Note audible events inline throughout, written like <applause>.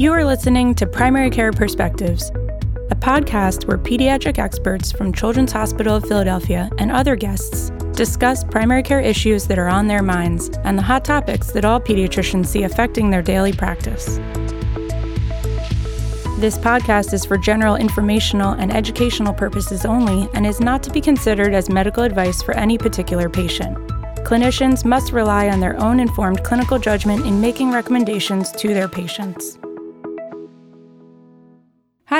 You are listening to Primary Care Perspectives, a podcast where pediatric experts from Children's Hospital of Philadelphia and other guests discuss primary care issues that are on their minds and the hot topics that all pediatricians see affecting their daily practice. This podcast is for general informational and educational purposes only and is not to be considered as medical advice for any particular patient. Clinicians must rely on their own informed clinical judgment in making recommendations to their patients.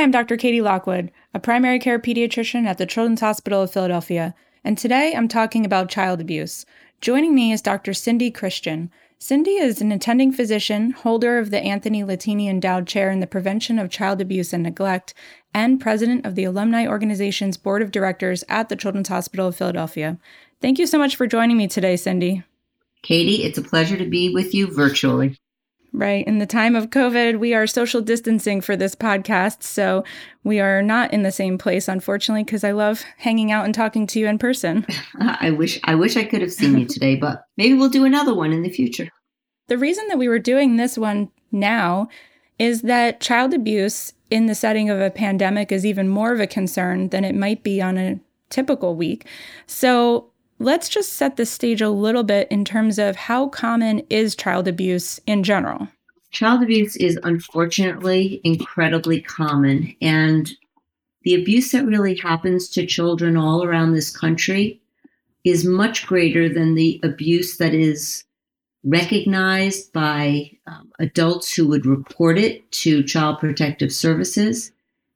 Hi, I'm Dr. Katie Lockwood, a primary care pediatrician at the Children's Hospital of Philadelphia, and today I'm talking about child abuse. Joining me is Dr. Cindy Christian. Cindy is an attending physician, holder of the Anthony Latini Endowed Chair in the Prevention of Child Abuse and Neglect, and president of the Alumni Organization's Board of Directors at the Children's Hospital of Philadelphia. Thank you so much for joining me today, Cindy. Katie, it's a pleasure to be with you virtually. Right. In the time of COVID, we are social distancing for this podcast. So we are not in the same place, unfortunately, because I love hanging out and talking to you in person. <laughs> I wish I wish I could have seen you today, but maybe we'll do another one in the future. The reason that we were doing this one now is that child abuse in the setting of a pandemic is even more of a concern than it might be on a typical week. So Let's just set the stage a little bit in terms of how common is child abuse in general. Child abuse is unfortunately incredibly common, and the abuse that really happens to children all around this country is much greater than the abuse that is recognized by um, adults who would report it to Child Protective Services.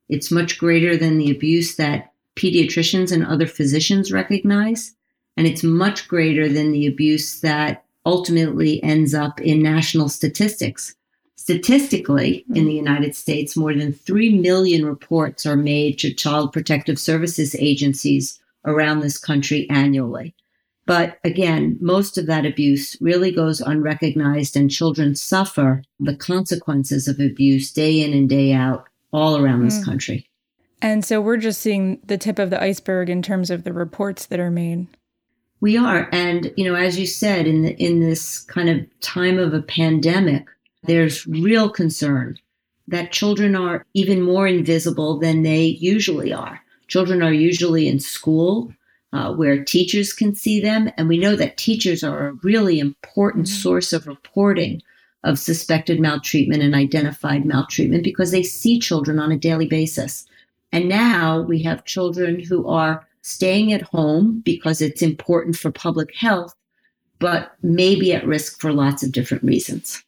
It's much greater than the abuse that pediatricians and other physicians recognize and it's much greater than the abuse that ultimately ends up in national statistics. Statistically, in the United States, more than 3 million reports are made to child protective services agencies around this country annually. But again, most of that abuse really goes unrecognized, and children suffer the consequences of abuse day in and day out all around this mm. country. And so we're just seeing the tip of the iceberg in terms of the reports that are made. We are. And, you know, as you said, in the, in this kind of time of a pandemic, there's real concern that children are even more invisible than they usually are. Children are usually in school uh, where teachers can see them. And we know that teachers are a really important mm-hmm. source of reporting of suspected maltreatment and identified maltreatment because they see children on a daily basis. And now we have children who are staying at home because it's important for public health, but maybe at risk for lots of different reasons.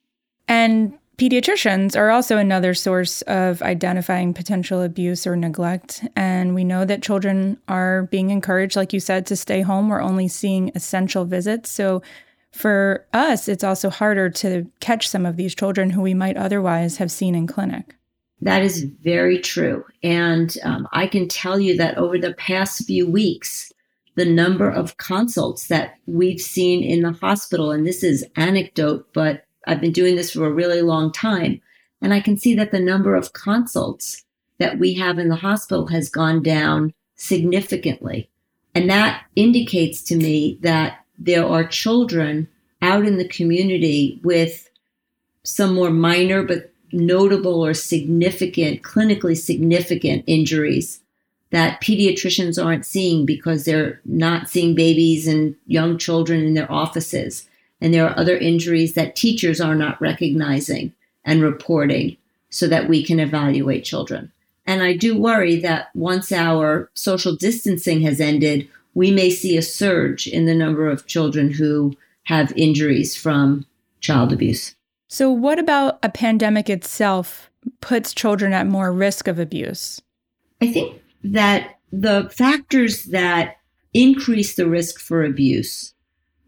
And pediatricians are also another source of identifying potential abuse or neglect. And we know that children are being encouraged, like you said, to stay home. We're only seeing essential visits. So for us, it's also harder to catch some of these children who we might otherwise have seen in clinic. That is very true. And um, I can tell you that over the past few weeks, the number of consults that we've seen in the hospital, and this is anecdote, but I've been doing this for a really long time. And I can see that the number of consults that we have in the hospital has gone down significantly. And that indicates to me that there are children out in the community with some more minor but notable or significant, clinically significant injuries that pediatricians aren't seeing because they're not seeing babies and young children in their offices. And there are other injuries that teachers are not recognizing and reporting so that we can evaluate children. And I do worry that once our social distancing has ended, we may see a surge in the number of children who have injuries from child abuse. So, what about a pandemic itself puts children at more risk of abuse? I think that the factors that increase the risk for abuse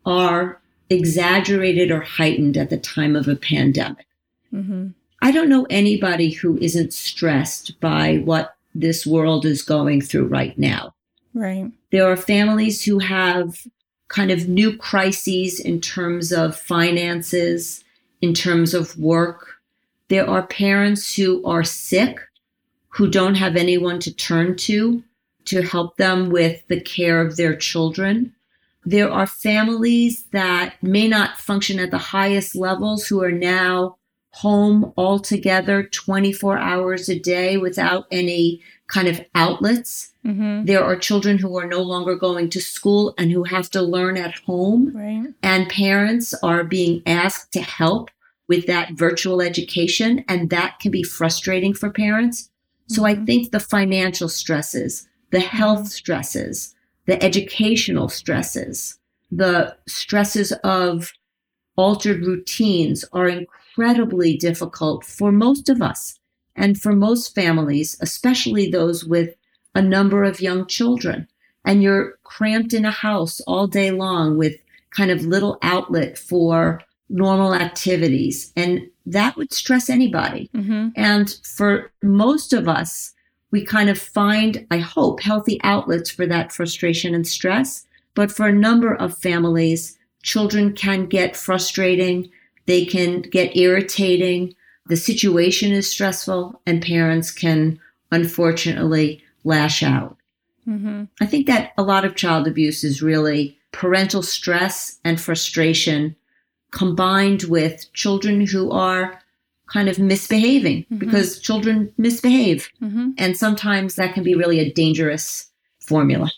are exaggerated or heightened at the time of a pandemic. Mm-hmm. I don't know anybody who isn't stressed by what this world is going through right now. Right. There are families who have kind of new crises in terms of finances in terms of work. There are parents who are sick, who don't have anyone to turn to to help them with the care of their children. There are families that may not function at the highest levels who are now home altogether 24 hours a day without any kind of outlets. Mm-hmm. There are children who are no longer going to school and who have to learn at home. Right. And parents are being asked to help with that virtual education. And that can be frustrating for parents. Mm-hmm. So I mm-hmm. think the financial stresses, the health mm-hmm. stresses, the educational stresses, the stresses of altered routines are incredibly difficult for most of us and for most families, especially those with a number of young children. And you're cramped in a house all day long with kind of little outlet for normal activities. And that would stress anybody. Mm-hmm. And for most of us, we kind of find, I hope, healthy outlets for that frustration and stress. But for a number of families, children can get frustrating, they can get irritating, the situation is stressful, and parents can unfortunately lash out. Mm-hmm. I think that a lot of child abuse is really parental stress and frustration combined with children who are kind of misbehaving mm-hmm. because children misbehave. Mm-hmm. And sometimes that can be really a dangerous formula.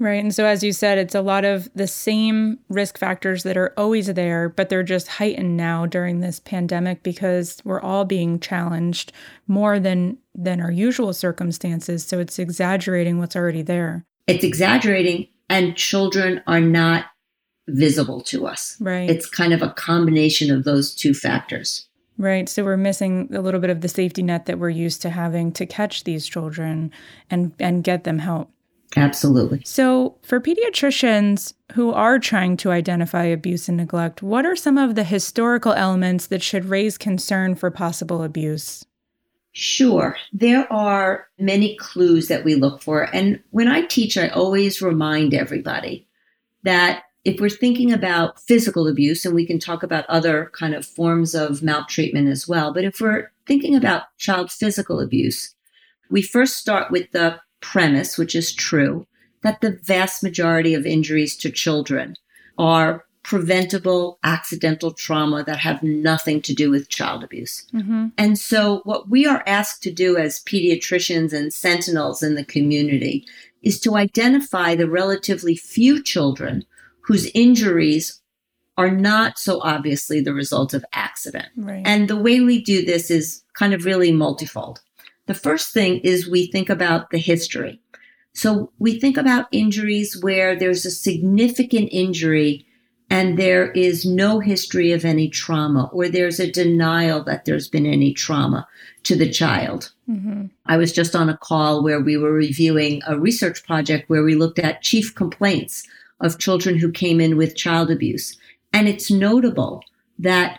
Right. And so, as you said, it's a lot of the same risk factors that are always there, but they're just heightened now during this pandemic because we're all being challenged more than than our usual circumstances. So it's exaggerating what's already there. It's exaggerating, and children are not visible to us. Right. It's kind of a combination of those two factors. Right. So we're missing a little bit of the safety net that we're used to having to catch these children and and get them help. Absolutely. So, for pediatricians who are trying to identify abuse and neglect, what are some of the historical elements that should raise concern for possible abuse? Sure. There are many clues that we look for. And when I teach, I always remind everybody that if we're thinking about physical abuse, and we can talk about other kind of forms of maltreatment as well, but if we're thinking about child physical abuse, we first start with the premise, which is true, that the vast majority of injuries to children are preventable accidental trauma that have nothing to do with child abuse. Mm-hmm. And so, what we are asked to do as pediatricians and sentinels in the community is to identify the relatively few children whose injuries are not so obviously the result of accident. Right. And the way we do this is kind of really multifold. The first thing is we think about the history. So we think about injuries where there's a significant injury and there is no history of any trauma, or there's a denial that there's been any trauma to the child. Mm-hmm. I was just on a call where we were reviewing a research project where we looked at chief complaints of children who came in with child abuse. And it's notable that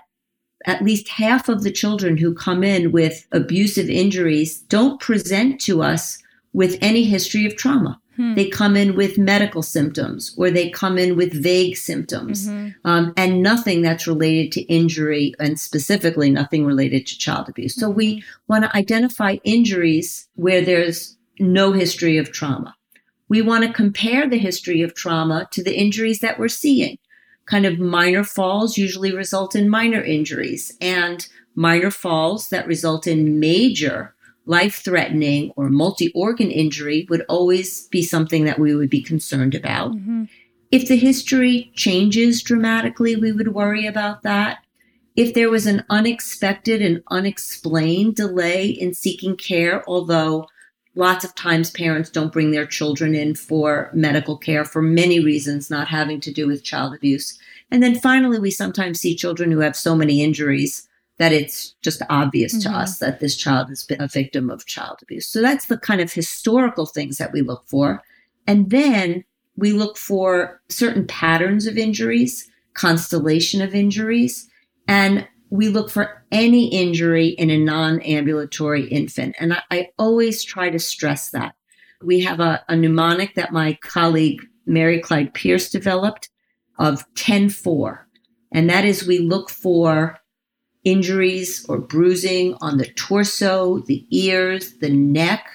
at least half of the children who come in with abusive injuries don't present to us with any history of trauma. Hmm. They come in with medical symptoms or they come in with vague symptoms mm-hmm. um, and nothing that's related to injury and specifically nothing related to child abuse. Mm-hmm. So we mm-hmm. want to identify injuries where there's no history of trauma. We want to compare the history of trauma to the injuries that we're seeing kind of minor falls usually result in minor injuries, and minor falls that result in major life threatening or multi organ injury would always be something that we would be concerned about. Mm-hmm. If the history changes dramatically, we would worry about that. If there was an unexpected and unexplained delay in seeking care, although lots of times parents don't bring their children in for medical care for many reasons, not having to do with child abuse. And then finally, we sometimes see children who have so many injuries that it's just obvious mm-hmm. to us that this child has been a victim of child abuse. So that's the kind of historical things that we look for. And then we look for certain patterns of injuries, constellation of injuries, and we look for any injury in a non ambulatory infant. And I, I, always try to stress that. We have a, a mnemonic that my colleague Mary Clyde Pierce developed of 10 4. And that is we look for injuries or bruising on the torso, the ears, the neck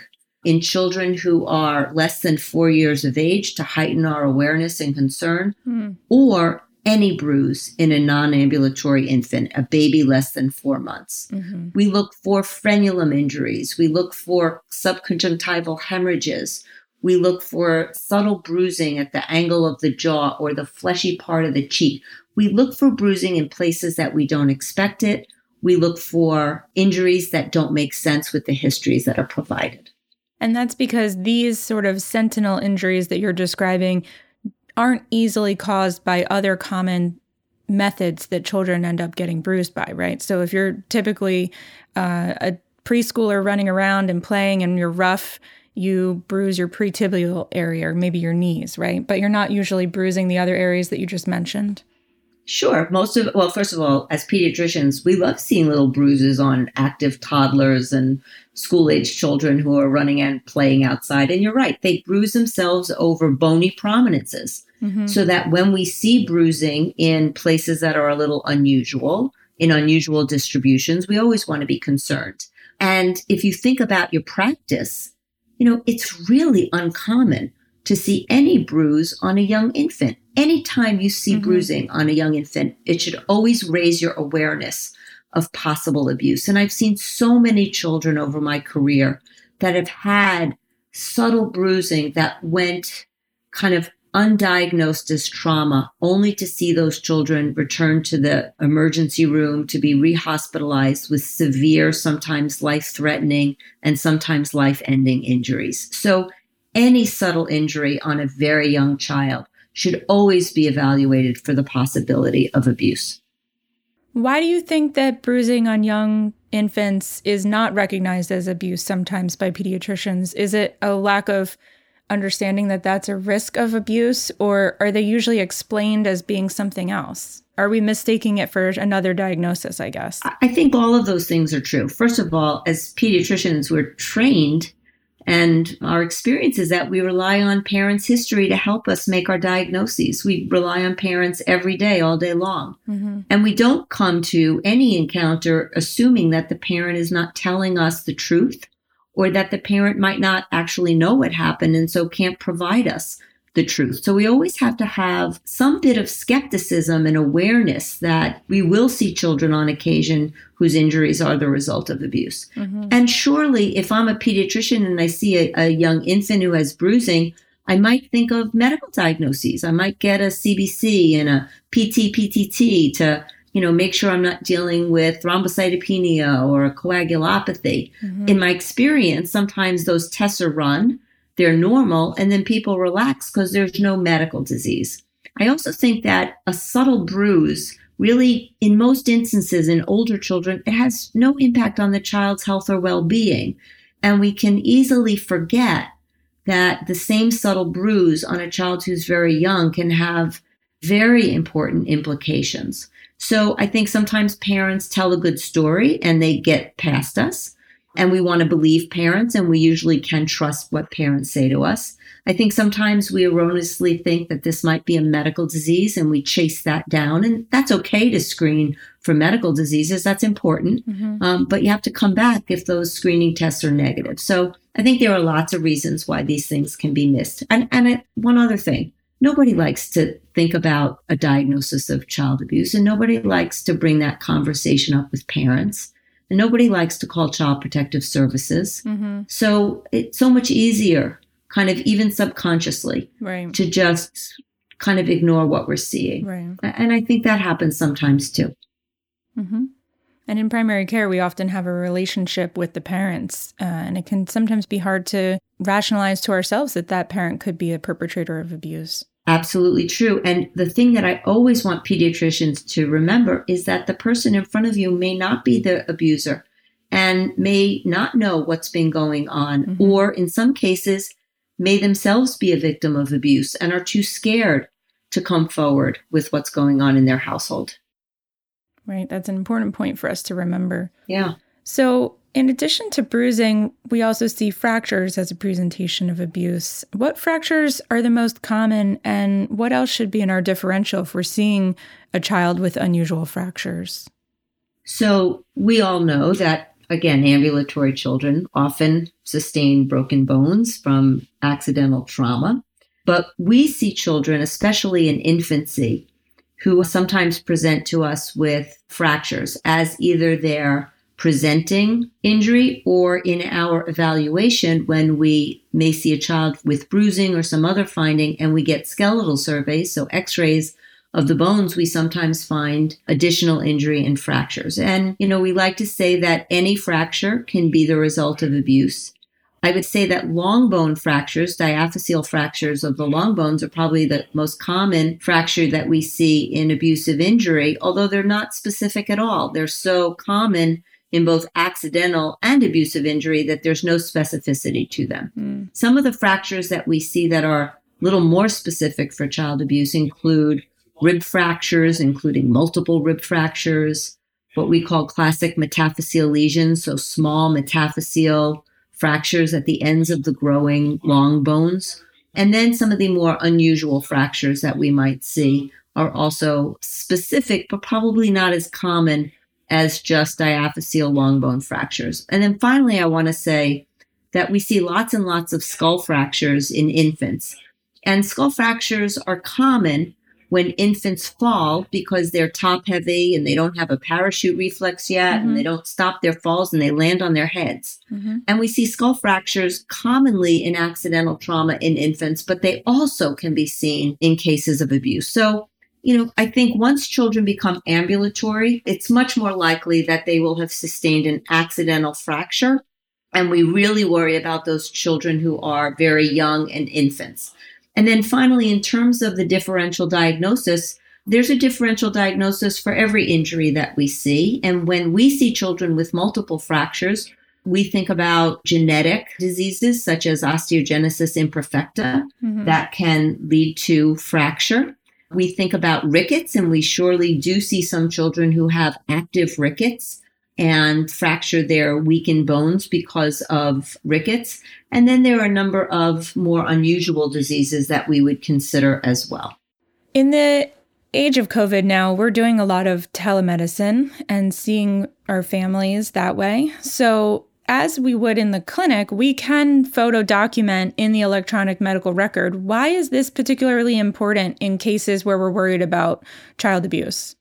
in children who are less than four years of age to heighten our awareness and concern, mm. or any bruise in a non ambulatory infant, a baby less than four months. Mm-hmm. We look for frenulum injuries. We look for subconjunctival hemorrhages. We look for subtle bruising at the angle of the jaw or the fleshy part of the cheek. We look for bruising in places that we don't expect it. We look for injuries that don't make sense with the histories that are provided. And that's because these sort of sentinel injuries that you're describing aren't easily caused by other common methods that children end up getting bruised by, right? So if you're typically uh, a preschooler running around and playing and you're rough, you bruise your pretibial area or maybe your knees, right? But you're not usually bruising the other areas that you just mentioned. Sure. Most of, well, first of all, as pediatricians, we love seeing little bruises on active toddlers and school age children who are running and playing outside. And you're right, they bruise themselves over bony prominences. Mm-hmm. So that when we see bruising in places that are a little unusual, in unusual distributions, we always want to be concerned. And if you think about your practice, you know, it's really uncommon to see any bruise on a young infant. Anytime you see mm-hmm. bruising on a young infant, it should always raise your awareness of possible abuse. And I've seen so many children over my career that have had subtle bruising that went kind of undiagnosed as trauma, only to see those children return to the emergency room to be rehospitalized with severe, sometimes life threatening, and sometimes life ending injuries. So any subtle injury on a very young child should always be evaluated for the possibility of abuse. Why do you think that bruising on young infants is not recognized as abuse sometimes by pediatricians? Is it a lack of understanding that that's a risk of abuse, or are they usually explained as being something else? Are we mistaking it for another diagnosis, I guess? I think all of those things are true. First of all, as pediatricians, we're trained and our experience is that we rely on parents' history to help us make our diagnoses. We rely on parents every day, all day long. Mm-hmm. And we don't come to any encounter assuming that the parent is not telling us the truth or that the parent might not actually know what happened and so can't provide us the truth. So we always have to have some bit of skepticism and awareness that we will see children on occasion whose injuries are the result of abuse. Mm-hmm. And surely, if I'm a pediatrician and I see a, a young infant who has bruising, I might think of medical diagnoses. I might get a CBC and a PT PTT to you know, make sure I'm not dealing with thrombocytopenia or a coagulopathy. Mm-hmm. In my experience, sometimes those tests are run they're normal, and then people relax because there's no medical disease. I also think that a subtle bruise really, in most instances in older children, it has no impact on the child's health or well being. And we can easily forget that the same subtle bruise on a child who's very young can have very important implications. So I think sometimes parents tell a good story and they get past us and we want to believe parents and we usually can trust what parents say to us. I think sometimes we erroneously think that this might be a medical disease and we chase that down and that's okay to screen for medical diseases. That's important. Mm-hmm. Um, but you have to come back if those screening tests are negative. So I think there are lots of reasons why these things can be missed. And, and it, one other thing, nobody likes to think about a diagnosis of child abuse and nobody likes to bring that conversation up with parents. Nobody likes to call child protective services. Mm-hmm. So it's so much easier, kind of even subconsciously, right. to just kind of ignore what we're seeing. Right. And I think that happens sometimes too. Mm-hmm. And in primary care, we often have a relationship with the parents, uh, and it can sometimes be hard to rationalize to ourselves that that parent could be a perpetrator of abuse. Absolutely true. And the thing that I always want pediatricians to remember is that the person in front of you may not be the abuser and may not know what's been going on, mm-hmm. or in some cases, may themselves be a victim of abuse and are too scared to come forward with what's going on in their household. Right. That's an important point for us to remember. Yeah. So, in addition to bruising, we also see fractures as a presentation of abuse. What fractures are the most common, and what else should be in our differential if we're seeing a child with unusual fractures? So, we all know that, again, ambulatory children often sustain broken bones from accidental trauma. But we see children, especially in infancy, who sometimes present to us with fractures as either their presenting injury or in our evaluation when we may see a child with bruising or some other finding and we get skeletal surveys, so x rays of the bones, we sometimes find additional injury and fractures. And, you know, we like to say that any fracture can be the result of abuse. I would say that long bone fractures, diaphyseal fractures of the long bones, are probably the most common fracture that we see in abusive injury, although they're not specific at all. They're so common in both accidental and abusive injury that there's no specificity to them. Mm. Some of the fractures that we see that are a little more specific for child abuse include rib fractures, including multiple rib fractures, what we call classic metaphyseal lesions, so small metaphyseal fractures at the ends of the growing long bones. And then some of the more unusual fractures that we might see are also specific, but probably not as common as just diaphyseal long bone fractures. And then finally, I want to say that we see lots and lots of skull fractures in infants. And skull fractures are common when infants fall because they're top heavy and they don't have a parachute reflex yet mm-hmm. and they don't stop their falls and they land on their heads. Mm-hmm. And we see skull fractures commonly in accidental trauma in infants, but they also can be seen in cases of abuse. So, you know, I think once children become ambulatory, it's much more likely that they will have sustained an accidental fracture. And we really worry about those children who are very young and infants. And then finally, in terms of the differential diagnosis, there's a differential diagnosis for every injury that we see. And when we see children with multiple fractures, we think about genetic diseases such as osteogenesis imperfecta mm-hmm. that can lead to fracture. We think about rickets, and we surely do see some children who have active rickets and fracture their weakened bones because of rickets. And then there are a number of more unusual diseases that we would consider as well. In the age of COVID now, we're doing a lot of telemedicine and seeing our families that way. So, as we would in the clinic, we can photo document in the electronic medical record. Why is this particularly important in cases where we're worried about child abuse?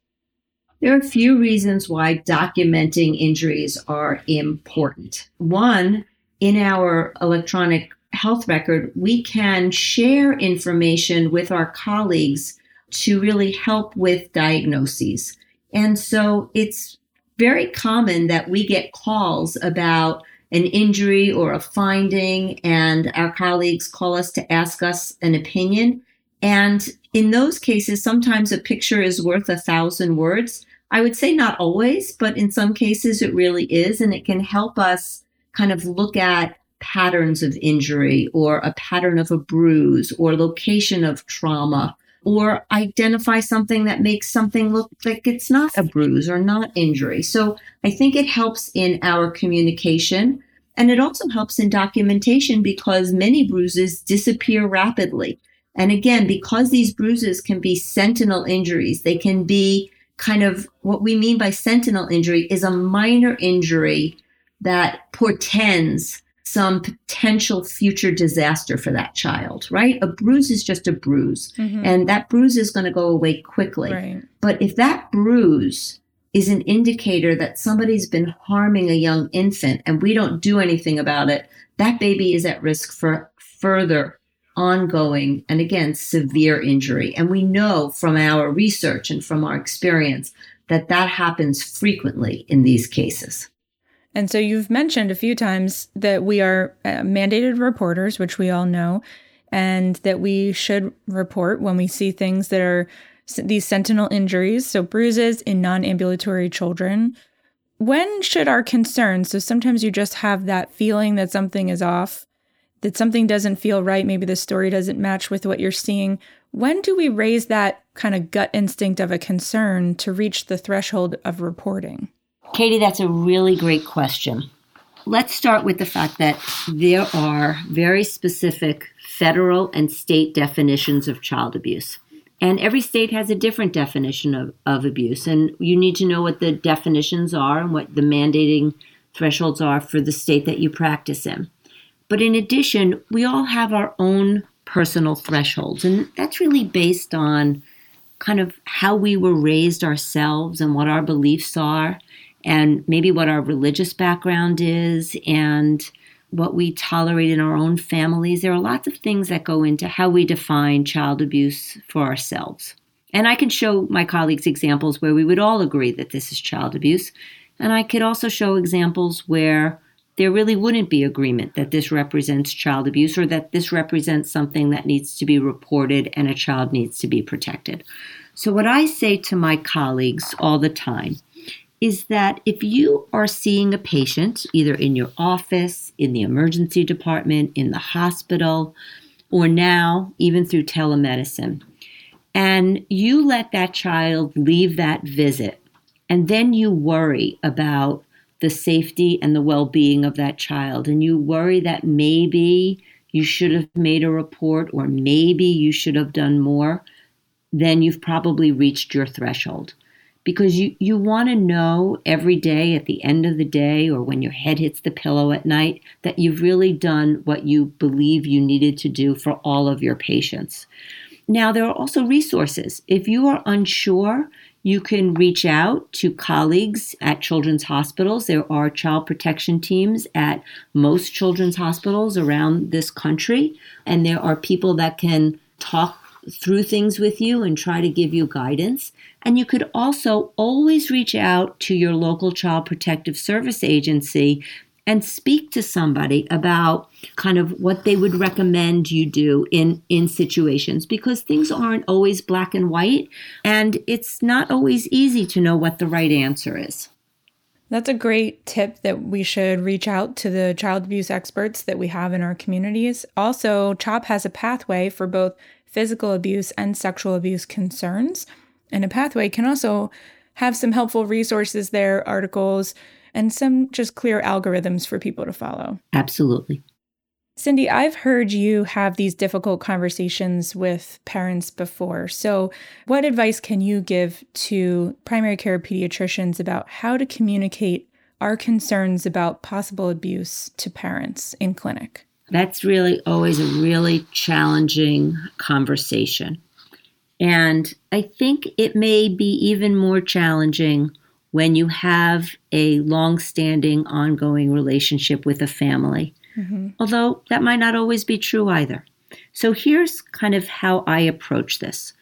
There are a few reasons why documenting injuries are important. One, in our electronic health record, we can share information with our colleagues to really help with diagnoses. And so it's very common that we get calls about an injury or a finding, and our colleagues call us to ask us an opinion. And in those cases, sometimes a picture is worth a thousand words. I would say not always, but in some cases it really is. And it can help us kind of look at patterns of injury or a pattern of a bruise or location of trauma or identify something that makes something look like it's not a bruise or not injury. So I think it helps in our communication. And it also helps in documentation because many bruises disappear rapidly. And again, because these bruises can be sentinel injuries, they can be kind of what we mean by sentinel injury is a minor injury that portends some potential future disaster for that child, right? A bruise is just a bruise, mm-hmm. and that bruise is going to go away quickly. Right. But if that bruise is an indicator that somebody's been harming a young infant and we don't do anything about it, that baby is at risk for further ongoing and again severe injury and we know from our research and from our experience that that happens frequently in these cases and so you've mentioned a few times that we are uh, mandated reporters which we all know and that we should report when we see things that are these sentinel injuries so bruises in non-ambulatory children when should our concerns so sometimes you just have that feeling that something is off that something doesn't feel right, maybe the story doesn't match with what you're seeing, when do we raise that kind of gut instinct of a concern to reach the threshold of reporting? Katie, that's a really great question. Let's start with the fact that there are very specific federal and state definitions of child abuse. And every state has a different definition of, of abuse. And you need to know what the definitions are and what the mandating thresholds are for the state that you practice in. But in addition, we all have our own personal thresholds, and that's really based on kind of how we were raised ourselves and what our beliefs are, and maybe what our religious background is, and what we tolerate in our own families. There are lots of things that go into how we define child abuse for ourselves. And I can show my colleagues examples where we would all agree that this is child abuse. And I could also show examples where there really wouldn't be agreement that this represents child abuse or that this represents something that needs to be reported and a child needs to be protected. So, what I say to my colleagues all the time is that if you are seeing a patient, either in your office, in the emergency department, in the hospital, or now even through telemedicine, and you let that child leave that visit, and then you worry about the safety and the well being of that child. And you worry that maybe you should have made a report or maybe you should have done more, then you've probably reached your threshold. Because you, you want to know every day at the end of the day or when your head hits the pillow at night that you've really done what you believe you needed to do for all of your patients. Now, there are also resources. If you are unsure, you can reach out to colleagues at children's hospitals. There are child protection teams at most children's hospitals around this country, and there are people that can talk through things with you and try to give you guidance. And you could also always reach out to your local child protective service agency and speak to somebody about kind of what they would recommend you do in in situations because things aren't always black and white and it's not always easy to know what the right answer is. That's a great tip that we should reach out to the child abuse experts that we have in our communities. Also, CHOP has a pathway for both physical abuse and sexual abuse concerns. And a pathway can also have some helpful resources there, articles, and some just clear algorithms for people to follow. Absolutely. Cindy, I've heard you have these difficult conversations with parents before. So, what advice can you give to primary care pediatricians about how to communicate our concerns about possible abuse to parents in clinic? That's really always a really challenging conversation. And I think it may be even more challenging when you have a long standing, ongoing relationship with a family. Mm-hmm. Although that might not always be true either. So here's kind of how I approach this.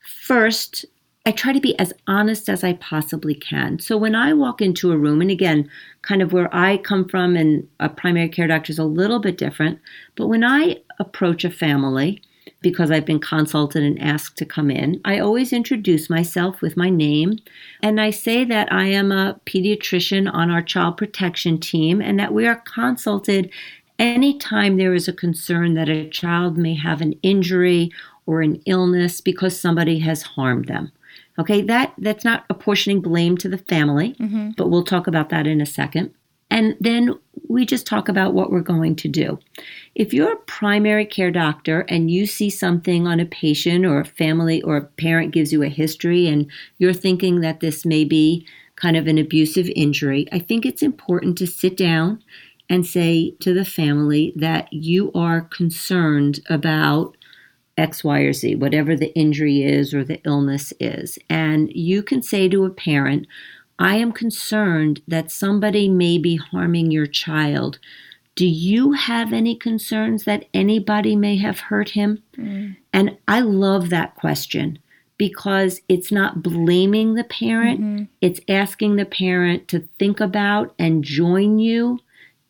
First, I try to be as honest as I possibly can. So when I walk into a room, and again, kind of where I come from and a primary care doctor is a little bit different, but when I approach a family, because I've been consulted and asked to come in. I always introduce myself with my name and I say that I am a pediatrician on our child protection team and that we are consulted anytime there is a concern that a child may have an injury or an illness because somebody has harmed them. Okay, that that's not apportioning blame to the family, mm-hmm. but we'll talk about that in a second. And then we just talk about what we're going to do. If you're a primary care doctor and you see something on a patient or a family or a parent gives you a history and you're thinking that this may be kind of an abusive injury, I think it's important to sit down and say to the family that you are concerned about X, Y, or Z, whatever the injury is or the illness is. And you can say to a parent, I am concerned that somebody may be harming your child. Do you have any concerns that anybody may have hurt him? Mm. And I love that question because it's not blaming the parent, mm-hmm. it's asking the parent to think about and join you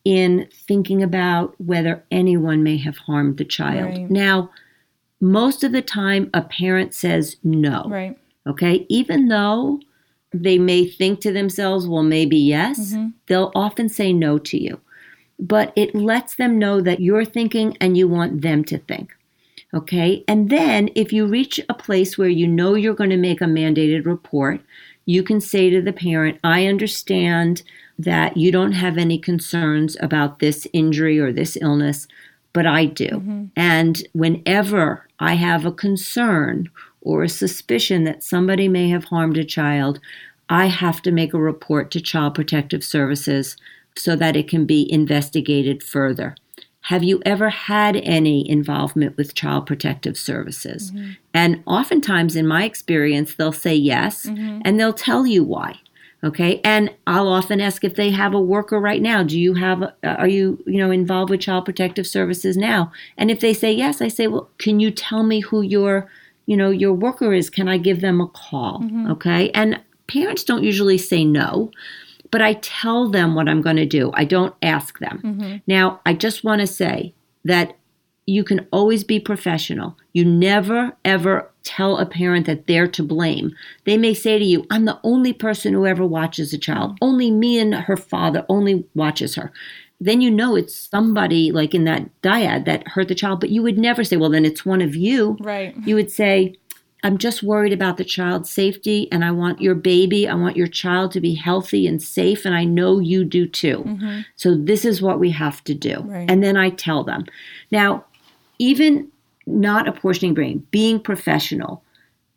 in thinking about whether anyone may have harmed the child. Right. Now, most of the time, a parent says no. Right. Okay. Even though they may think to themselves, well, maybe yes. Mm-hmm. They'll often say no to you. But it lets them know that you're thinking and you want them to think. Okay. And then if you reach a place where you know you're going to make a mandated report, you can say to the parent, I understand that you don't have any concerns about this injury or this illness, but I do. Mm-hmm. And whenever I have a concern or a suspicion that somebody may have harmed a child, I have to make a report to Child Protective Services so that it can be investigated further. have you ever had any involvement with child protective services? Mm-hmm. And oftentimes, in my experience, they'll say yes mm-hmm. and they'll tell you why. Okay. And I'll often ask if they have a worker right now. Do you have, uh, are you, you know, involved with child protective services now? And if they say yes, I say, well, can you tell me who your, you know, your worker is? Can I give them a call? Mm-hmm. Okay. And parents don't usually say no but I tell them what I'm going to do. I don't ask them. Mm-hmm. Now, I just want to say that you can always be professional. You never, ever tell a parent that they're to blame. They may say to you, I'm the only person who ever watches a child. Only me and her father only watches her. Then you know it's somebody like in that dyad that hurt the child, but you would never say, well, then it's one of you. Right. You would say, I'm just worried about the child's safety and I want your baby, I want your child to be healthy and safe. And I know you do too. Mm-hmm. So this is what we have to do. Right. And then I tell them. Now, even not apportioning brain, being professional,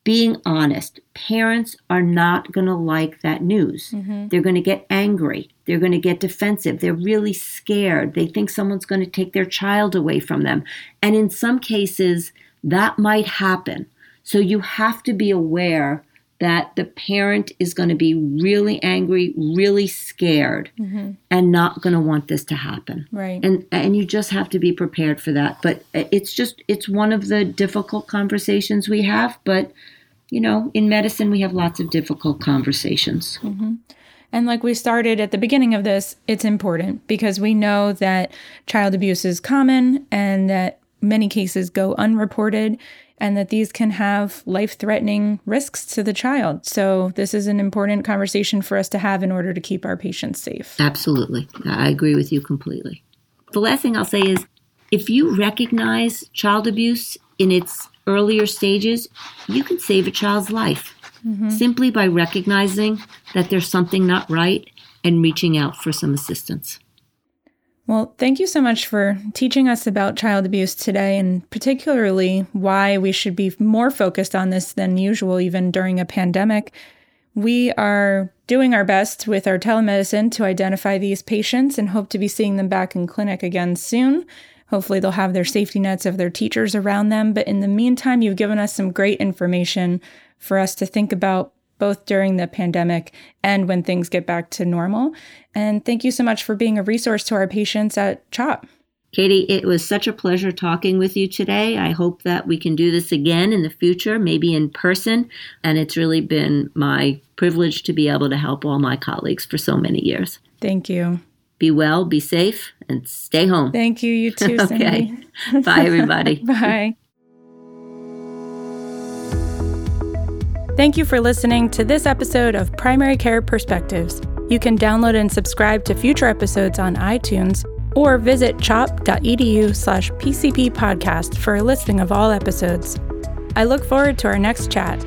being honest, parents are not going to like that news. Mm-hmm. They're going to get angry. They're going to get defensive. They're really scared. They think someone's going to take their child away from them. And in some cases, that might happen. So you have to be aware that the parent is going to be really angry, really scared, mm-hmm. and not going to want this to happen. Right. And and you just have to be prepared for that. But it's just it's one of the difficult conversations we have. But you know, in medicine, we have lots of difficult conversations. Mm-hmm. And like we started at the beginning of this, it's important because we know that child abuse is common and that many cases go unreported and that these can have life threatening risks to the child. So, this is an important conversation for us to have in order to keep our patients safe. Absolutely. I agree with you completely. The last thing I'll say is if you recognize child abuse in its earlier stages, you can save a child's life mm-hmm. simply by recognizing that there's something not right and reaching out for some assistance. Well, thank you so much for teaching us about child abuse today, and particularly why we should be more focused on this than usual, even during a pandemic. We are doing our best with our telemedicine to identify these patients and hope to be seeing them back in clinic again soon. Hopefully, they'll have their safety nets of their teachers around them. But in the meantime, you've given us some great information for us to think about both during the pandemic and when things get back to normal. And thank you so much for being a resource to our patients at CHOP. Katie, it was such a pleasure talking with you today. I hope that we can do this again in the future, maybe in person. And it's really been my privilege to be able to help all my colleagues for so many years. Thank you. Be well, be safe, and stay home. Thank you. You too, <laughs> okay. Bye, everybody. <laughs> Bye. Thank you for listening to this episode of Primary Care Perspectives. You can download and subscribe to future episodes on iTunes or visit chop.edu slash PCP podcast for a listing of all episodes. I look forward to our next chat.